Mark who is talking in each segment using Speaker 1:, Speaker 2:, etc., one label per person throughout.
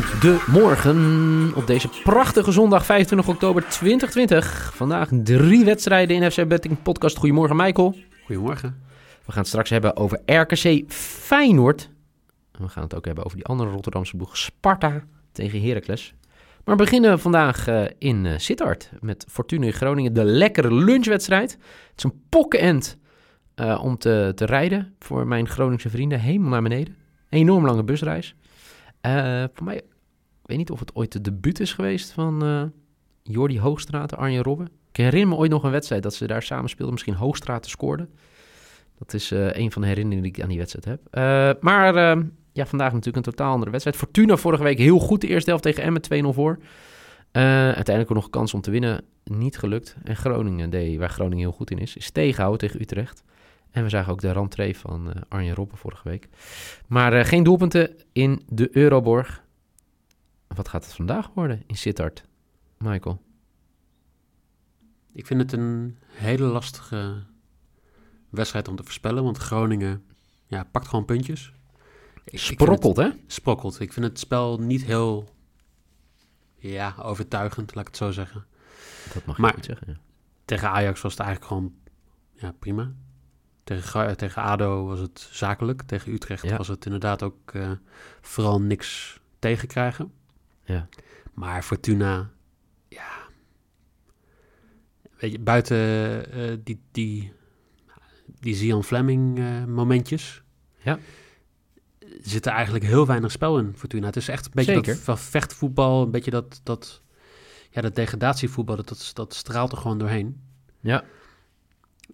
Speaker 1: Goedemorgen op deze prachtige zondag 25 oktober 2020. Vandaag drie wedstrijden in FC Betting Podcast. Goedemorgen Michael.
Speaker 2: Goedemorgen.
Speaker 1: We gaan het straks hebben over RKC Feyenoord. En we gaan het ook hebben over die andere Rotterdamse boeg Sparta tegen Heracles. Maar we beginnen vandaag uh, in uh, Sittard met Fortuna in Groningen. De lekkere lunchwedstrijd. Het is een pokkenend uh, om te, te rijden voor mijn Groningse vrienden. Helemaal naar beneden. Enorm lange busreis. Voor mij, ik weet niet of het ooit de debuut is geweest van Jordi Hoogstraat en Arjen Robben. Ik herinner me ooit nog een wedstrijd dat ze daar samen speelden. Misschien Hoogstraat scoorde. Dat is een van de herinneringen die ik aan die wedstrijd heb. maar ja, vandaag natuurlijk een totaal andere wedstrijd. Fortuna vorige week heel goed de eerste helft tegen Emmen, 2-0 voor. Uh, uiteindelijk ook nog kans om te winnen, niet gelukt. En Groningen deed, waar Groningen heel goed in is, is tegenhouden tegen Utrecht. En we zagen ook de rentree van uh, Arjen Robben vorige week. Maar uh, geen doelpunten in de Euroborg. Wat gaat het vandaag worden in Sittard, Michael?
Speaker 2: Ik vind het een hele lastige wedstrijd om te voorspellen. Want Groningen ja, pakt gewoon puntjes.
Speaker 1: Sprokkelt, hè?
Speaker 2: Sprokkelt. Ik vind het spel niet heel ja, overtuigend, laat ik het zo zeggen.
Speaker 1: Dat mag je maar niet zeggen, ja.
Speaker 2: tegen Ajax was het eigenlijk gewoon ja, prima. Tegen, tegen ADO was het zakelijk. Tegen Utrecht ja. was het inderdaad ook uh, vooral niks tegenkrijgen.
Speaker 1: Ja.
Speaker 2: Maar Fortuna, ja... Weet je, buiten uh, die, die, die Zion Fleming uh, momentjes...
Speaker 1: Ja
Speaker 2: zit er eigenlijk heel weinig spel in, Fortuna. Het is echt een beetje Zeker. dat vechtvoetbal, een beetje dat, dat, ja, dat degradatievoetbal, dat, dat, dat straalt er gewoon doorheen.
Speaker 1: Ja.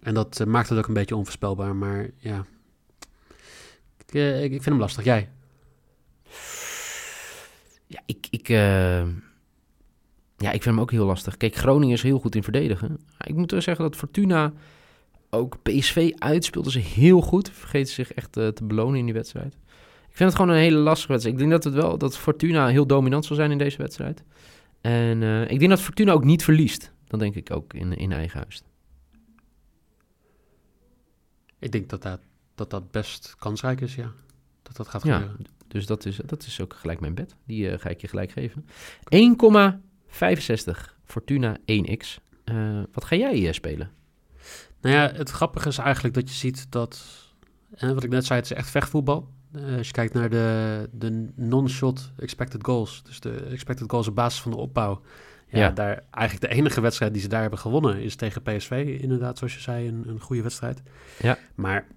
Speaker 2: En dat uh, maakt het ook een beetje onvoorspelbaar, maar ja. Ik, uh, ik, vind hem lastig. Jij?
Speaker 1: Ja, ik, ik, uh, ja, ik vind hem ook heel lastig. Kijk, Groningen is heel goed in verdedigen. Ik moet wel zeggen dat Fortuna ook PSV uitspeelde ze heel goed. Vergeten zich echt te belonen in die wedstrijd. Ik vind het gewoon een hele lastige wedstrijd. Ik denk dat het wel dat Fortuna heel dominant zal zijn in deze wedstrijd. En ik denk dat Fortuna ook niet verliest. Dan denk ik ook in, in eigen huis.
Speaker 2: Ik denk dat dat, dat dat best kansrijk is, ja. Dat dat gaat gebeuren. Ja,
Speaker 1: dus dat is, dat is ook gelijk mijn bed. Die uh, ga ik je gelijk geven. 1,65 Fortuna 1x. Uh, wat ga jij uh, spelen?
Speaker 2: Nou ja, het grappige is eigenlijk dat je ziet dat... En wat ik net zei, het is echt vechtvoetbal. Uh, als je kijkt naar de, de non-shot expected goals, dus de expected goals op basis van de opbouw. Ja, ja, daar eigenlijk de enige wedstrijd die ze daar hebben gewonnen is tegen PSV. Inderdaad, zoals je zei, een, een goede wedstrijd.
Speaker 1: Ja.
Speaker 2: Maar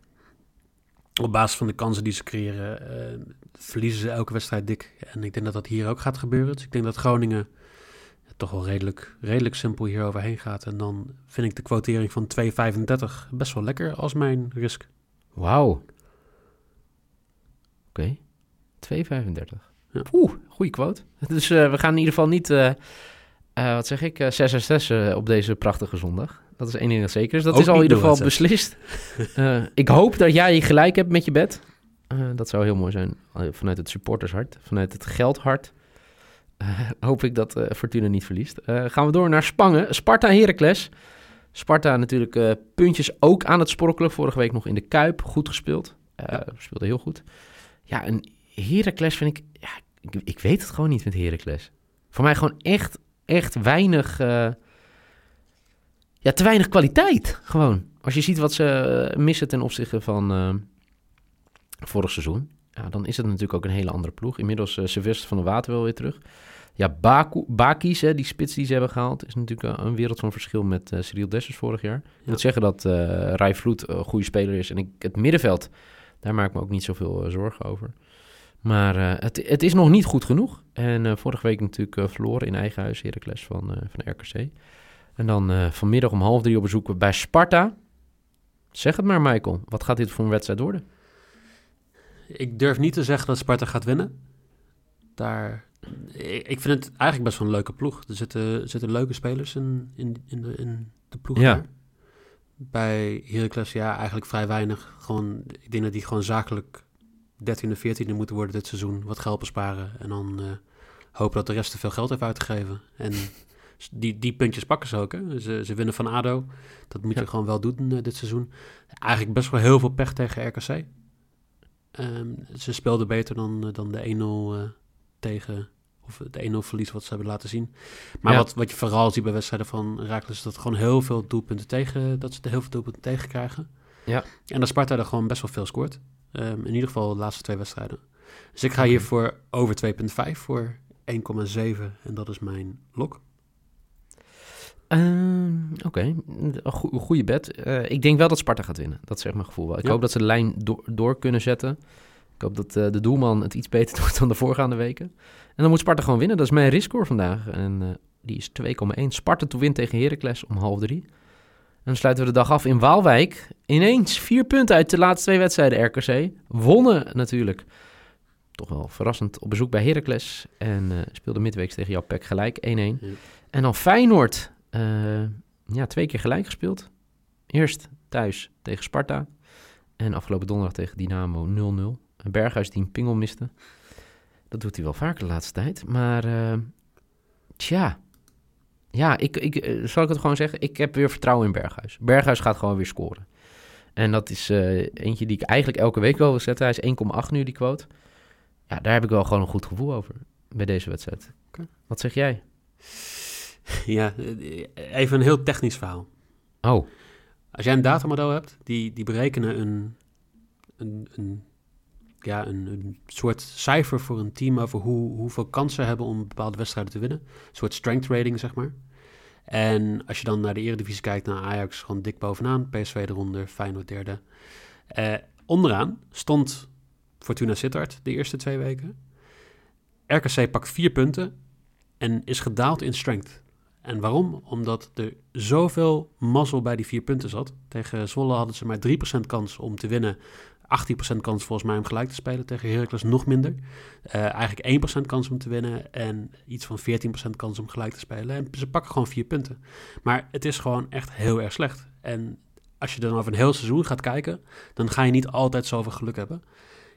Speaker 2: op basis van de kansen die ze creëren, uh, verliezen ze elke wedstrijd dik. En ik denk dat dat hier ook gaat gebeuren. Dus ik denk dat Groningen toch wel redelijk, redelijk simpel hier overheen gaat. En dan vind ik de quotering van 2,35 best wel lekker als mijn risk.
Speaker 1: Wauw. Oké, okay. 2,35. Ja. Oeh, goede quote. Dus uh, we gaan in ieder geval niet, uh, uh, wat zeg ik, 6 6 op deze prachtige zondag. Dat is één ding dat zeker is. Dat Ook is al in ieder geval beslist. ik hoop dat jij gelijk hebt met je bed. dat zou heel mooi zijn vanuit het supportershart, vanuit het geldhart. hoop ik dat Fortuna niet verliest. gaan we door naar Spangen. Sparta Heracles. Sparta natuurlijk puntjes ook aan het sprokkelen. Vorige week nog in de Kuip. Goed gespeeld. Ja. Speelde heel goed. Ja, een Heracles vind ik, ja, ik... Ik weet het gewoon niet met Heracles. Voor mij gewoon echt, echt weinig... Uh, ja, te weinig kwaliteit, gewoon. Als je ziet wat ze eh, missen ten opzichte van uh, vorig seizoen... Ja, dan is het natuurlijk ook een hele andere ploeg. Inmiddels uh, Sylvester van de Water wel weer terug. Ja, Baku, Bakis, hè, die spits die ze hebben gehaald, is natuurlijk een, wereld van verschil met uh, Cyril Dessers vorig jaar. Ik moet zeggen dat uh, Rai Vloed een goede speler is. En ik, het middenveld daar maak ik me ook niet zoveel zorgen over. Maar uh, het, het, is nog niet goed genoeg. En uh, vorige week natuurlijk verloren in eigen huis Heracles van, van RKC. En dan vanmiddag om half drie op bezoek bij Sparta. Zeg het maar, Michael. Wat gaat dit voor een wedstrijd worden?
Speaker 2: Ik durf niet te zeggen dat Sparta gaat winnen. Daar, ik vind het eigenlijk best wel een leuke ploeg. Er zitten, zitten leuke spelers in, in, in, de, in de ploeg.
Speaker 1: Ja. Daar
Speaker 2: bij Heracles, ja, eigenlijk vrij weinig. Gewoon, ik denk dat die gewoon zakelijk 13e, 14e moeten worden dit seizoen. Wat geld besparen en dan uh, hopen dat de rest te veel geld heeft uitgegeven. En die, die puntjes pakken ze ook. Hè. Ze, ze winnen van ADO. Dat moet je gewoon wel doen uh, dit seizoen. Eigenlijk best wel heel veel pech tegen RKC. Um, ze speelden beter dan, uh, dan de 1-0 tegen of de 1-0 verlies wat ze hebben laten zien. Maar wat, wat je vooral ziet bij wedstrijden van Herakles is dat gewoon heel veel doelpunten tegen, dat ze heel veel doelpunten tegen krijgen.
Speaker 1: Ja.
Speaker 2: En dat Sparta er gewoon best wel veel scoort. Um, in ieder geval de laatste twee wedstrijden. Dus ik ga hier voor over 2,5 voor 1,7 en dat is mijn lok.
Speaker 1: Uh, Oké, okay. goede bed. Uh, ik denk wel dat Sparta gaat winnen. Dat is echt mijn gevoel wel. Ik hoop dat ze de lijn door, door kunnen zetten. Ik hoop dat uh, de doelman het iets beter doet dan de voorgaande weken. En dan moet Sparta gewoon winnen. Dat is mijn riscore vandaag. En uh, die is 2,1. Sparta to win tegen Heracles om half drie. En dan sluiten we de dag af in Waalwijk. Ineens vier punten uit de laatste twee wedstrijden RKC. Wonnen natuurlijk. Toch wel verrassend op bezoek bij Heracles. En uh, speelde midweeks tegen jouw Pek gelijk 1-1. Ja. En dan Feyenoord. Uh, ja, twee keer gelijk gespeeld. Eerst thuis tegen Sparta. En afgelopen donderdag tegen Dynamo 0-0. Een Berghuis die een pingel miste. Dat doet hij wel vaker de laatste tijd. Maar uh, tja, ja, ik, ik, uh, zal ik het gewoon zeggen? Ik heb weer vertrouwen in Berghuis. Berghuis gaat gewoon weer scoren. En dat is uh, eentje die ik eigenlijk elke week wel wil zetten. Hij is 1,8 nu, die quote. Ja, daar heb ik wel gewoon een goed gevoel over bij deze wedstrijd. Okay. Wat zeg jij?
Speaker 2: Ja, even een heel technisch verhaal.
Speaker 1: Oh.
Speaker 2: Als jij een datamodel hebt, die, die berekenen een, een, een ja, een, soort cijfer voor een team over hoe, hoeveel kansen hebben om bepaalde wedstrijden te winnen. Een soort strength rating, zeg maar. En als je dan naar de Eredivisie kijkt, naar Ajax gewoon dik bovenaan, PSV eronder, Feyenoord derde. Eh, onderaan stond Fortuna Sittard de eerste twee weken. RKC pakt vier punten en is gedaald in strength. En waarom? Omdat er zoveel mazzel bij die vier punten zat. Tegen Zwolle hadden ze maar 3% kans om te winnen 18% kans volgens mij om gelijk te spelen tegen Heracles, nog minder. Uh, eigenlijk 1% kans om te winnen en iets van 14% kans om gelijk te spelen. En ze pakken gewoon vier punten. Maar het is gewoon echt heel erg slecht. En als je dan over een heel seizoen gaat kijken, dan ga je niet altijd zoveel geluk hebben.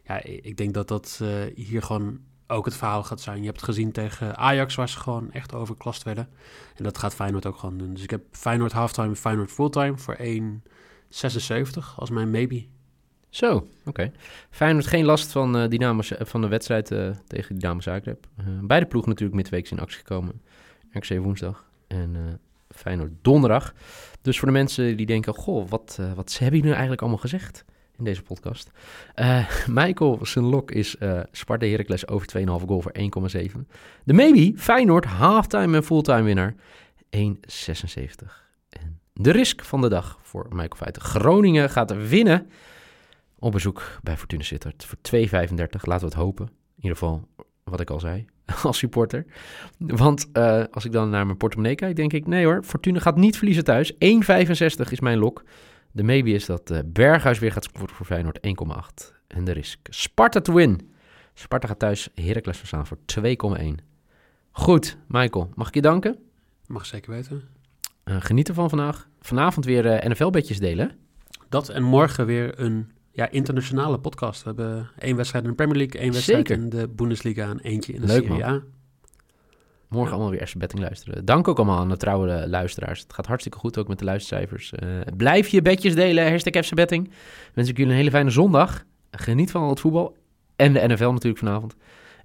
Speaker 2: Ja, ik denk dat dat uh, hier gewoon ook het verhaal gaat zijn. Je hebt het gezien tegen Ajax, waar ze gewoon echt overklast werden. En dat gaat Feyenoord ook gewoon doen. Dus ik heb Feyenoord halftime en Feyenoord fulltime voor 1,76 als mijn maybe.
Speaker 1: Zo, oké. Feyenoord geen last van, uh, Dynamo, van de wedstrijd uh, tegen Dynamo Zagreb. Uh, beide ploegen natuurlijk midweeks in actie gekomen. RKC woensdag en Feyenoord donderdag. Dus voor de mensen die denken, goh, wat, wat hebben jullie nu eigenlijk allemaal gezegd in deze podcast? Michael, zijn lok is Sparta Heracles over 2,5 goal voor 1,7. De maybe, Feyenoord, halftime en fulltime winnaar, 1,76. En de risk van de dag voor Michael Feiten. Groningen gaat winnen op bezoek bij Fortuna Sittard voor 2,35. Laten we het hopen. In ieder geval, wat ik al zei, als supporter. Want uh, als ik dan naar mijn portemonnee kijk, denk ik... nee hoor, Fortuna gaat niet verliezen thuis. 1,65 is mijn lok. De maybe is dat uh, Berghuis weer gaat scoren voor Feyenoord 1,8. En de risk Sparta to win. Sparta gaat thuis Heracles verstaan voor 2,1. Goed, Michael, mag ik je danken?
Speaker 2: Mag zeker weten.
Speaker 1: Uh, geniet ervan vandaag. Vanavond weer NFL-bedjes delen.
Speaker 2: Dat en morgen weer een ja, internationale podcast. We hebben één wedstrijd in de Premier League, één wedstrijd in de Bundesliga en eentje in de Leuk, Serie A.
Speaker 1: Morgen allemaal weer Asher Betting luisteren. Dank ook allemaal aan de trouwe luisteraars. Het gaat hartstikke goed ook met de luistercijfers. Uh, blijf je bedjes delen, hashtag FC Betting. Wens ik jullie een hele fijne zondag. Geniet van al het voetbal en de NFL natuurlijk vanavond.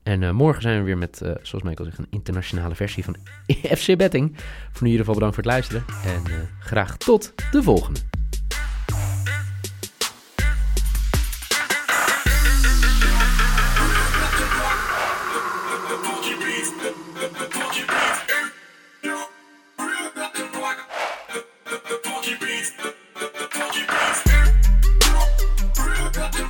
Speaker 1: En uh, morgen zijn we weer met, uh, zoals Michael zegt, een internationale versie van FC Betting. Voor nu in ieder geval bedankt voor het luisteren. En graag tot de volgende.